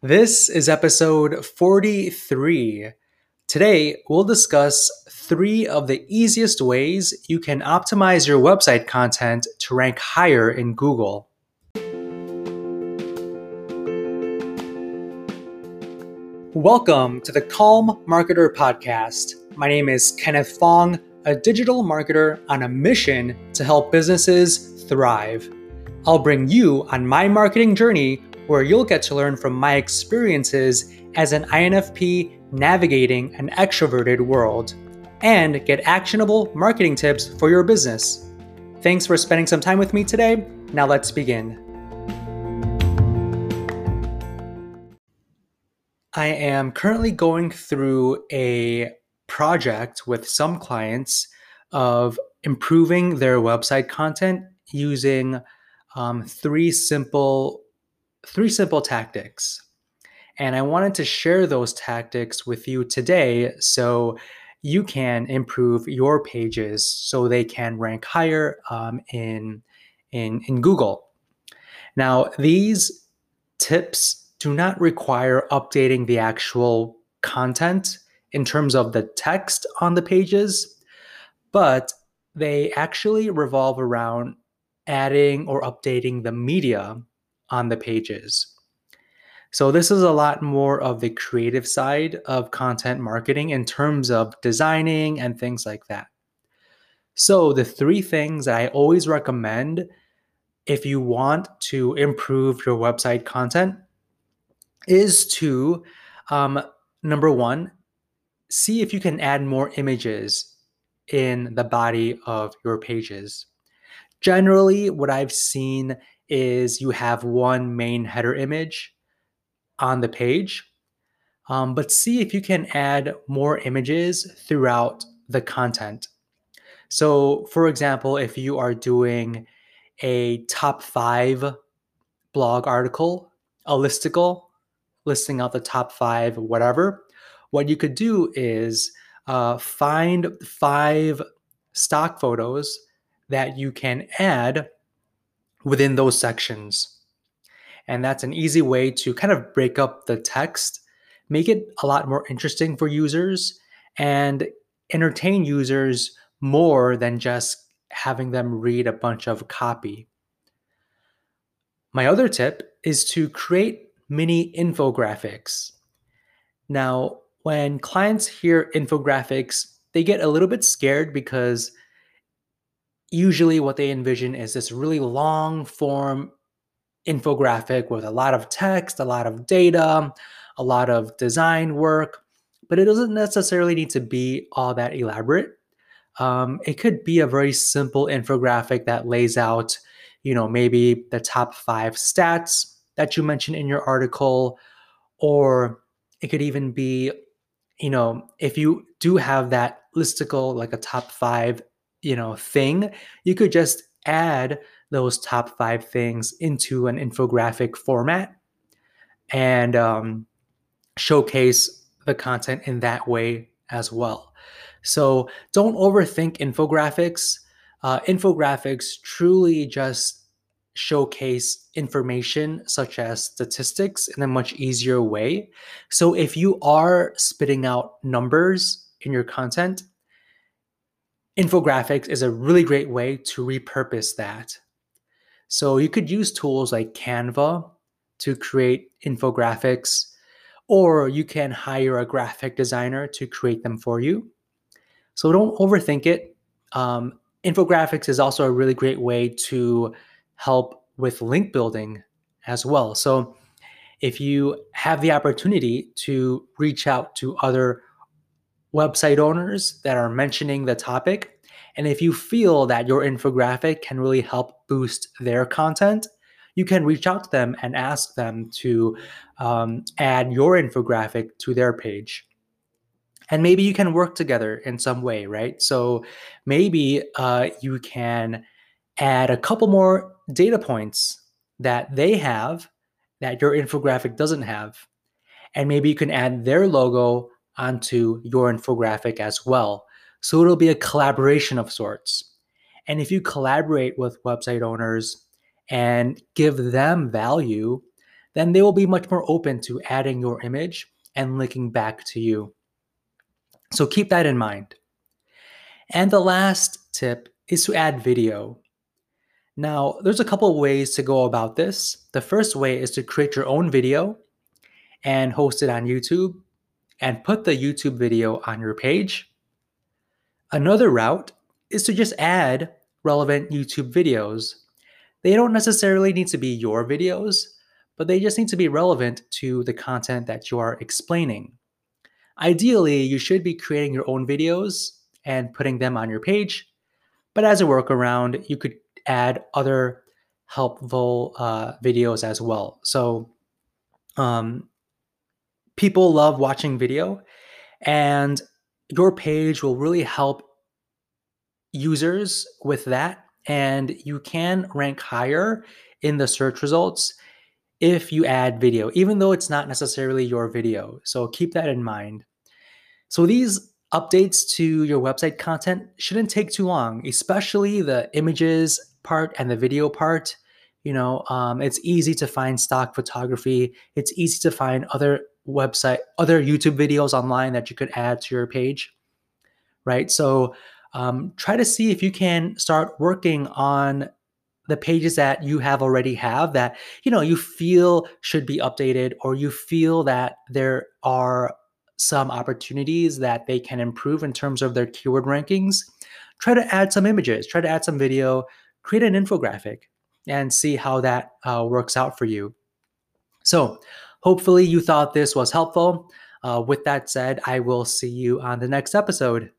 This is episode 43. Today, we'll discuss three of the easiest ways you can optimize your website content to rank higher in Google. Welcome to the Calm Marketer Podcast. My name is Kenneth Fong, a digital marketer on a mission to help businesses thrive. I'll bring you on my marketing journey where you'll get to learn from my experiences as an INFP navigating an extroverted world and get actionable marketing tips for your business. Thanks for spending some time with me today. Now let's begin. I am currently going through a project with some clients of improving their website content using um, three simple three simple tactics. And I wanted to share those tactics with you today so you can improve your pages so they can rank higher um, in, in, in Google. Now, these tips do not require updating the actual content in terms of the text on the pages, but they actually revolve around adding or updating the media on the pages. So, this is a lot more of the creative side of content marketing in terms of designing and things like that. So, the three things that I always recommend if you want to improve your website content is to um, number one, see if you can add more images in the body of your pages. Generally, what I've seen is you have one main header image on the page, um, but see if you can add more images throughout the content. So, for example, if you are doing a top five blog article, a listicle, listing out the top five, whatever, what you could do is uh, find five stock photos that you can add within those sections. And that's an easy way to kind of break up the text, make it a lot more interesting for users, and entertain users more than just having them read a bunch of copy. My other tip is to create mini infographics. Now, when clients hear infographics, they get a little bit scared because usually what they envision is this really long form infographic with a lot of text, a lot of data, a lot of design work, but it doesn't necessarily need to be all that elaborate. Um, it could be a very simple infographic that lays out, you know, maybe the top five stats that you mentioned in your article, or it could even be, you know, if you do have that listicle, like a top five you know thing you could just add those top five things into an infographic format and um, showcase the content in that way as well. So don't overthink infographics. Uh, infographics truly just showcase information such as statistics in a much easier way. So if you are spitting out numbers in your content infographics is a really great way to repurpose that. So you could use tools like Canva to create infographics, or you can hire a graphic designer to create them for you. So don't overthink it. Um, infographics is also a really great way to help with link building as well. So if you have the opportunity to reach out to other website owners that are mentioning the topic. And if you feel that your infographic can really help boost their content, you can reach out to them and ask them to um, add your infographic to their page. And maybe you can work together in some way, right? So maybe uh, you can add a couple more data points that they have that your infographic doesn't have. And maybe you can add their logo onto your infographic as well. So it'll be a collaboration of sorts. And if you collaborate with website owners and give them value, then they will be much more open to adding your image and linking back to you. So keep that in mind. And the last tip is to add video. Now, there's a couple ways to go about this. The first way is to create your own video and host it on YouTube and put the YouTube video on your page. Another route is to just add relevant YouTube videos. They don't necessarily need to be your videos, but they just need to be relevant to the content that you are explaining. Ideally, you should be creating your own videos and putting them on your page, but as a workaround, you could add other helpful uh, videos as well. So, um, people love watching video, and your page will really help users with that. And you can rank higher in the search results if you add video, even though it's not necessarily your video. So keep that in mind. So these updates to your website content shouldn't take too long, especially the images part and the video part. You know, um, it's easy to find stock photography. It's easy to find other website, other YouTube videos online that you could add to your page, right? So um, try to see if you can start working on the pages that you have already have that you know you feel should be updated or you feel that there are some opportunities that they can improve in terms of their keyword rankings try to add some images try to add some video create an infographic and see how that uh, works out for you so hopefully you thought this was helpful. Uh, with that said i will see you on the next episode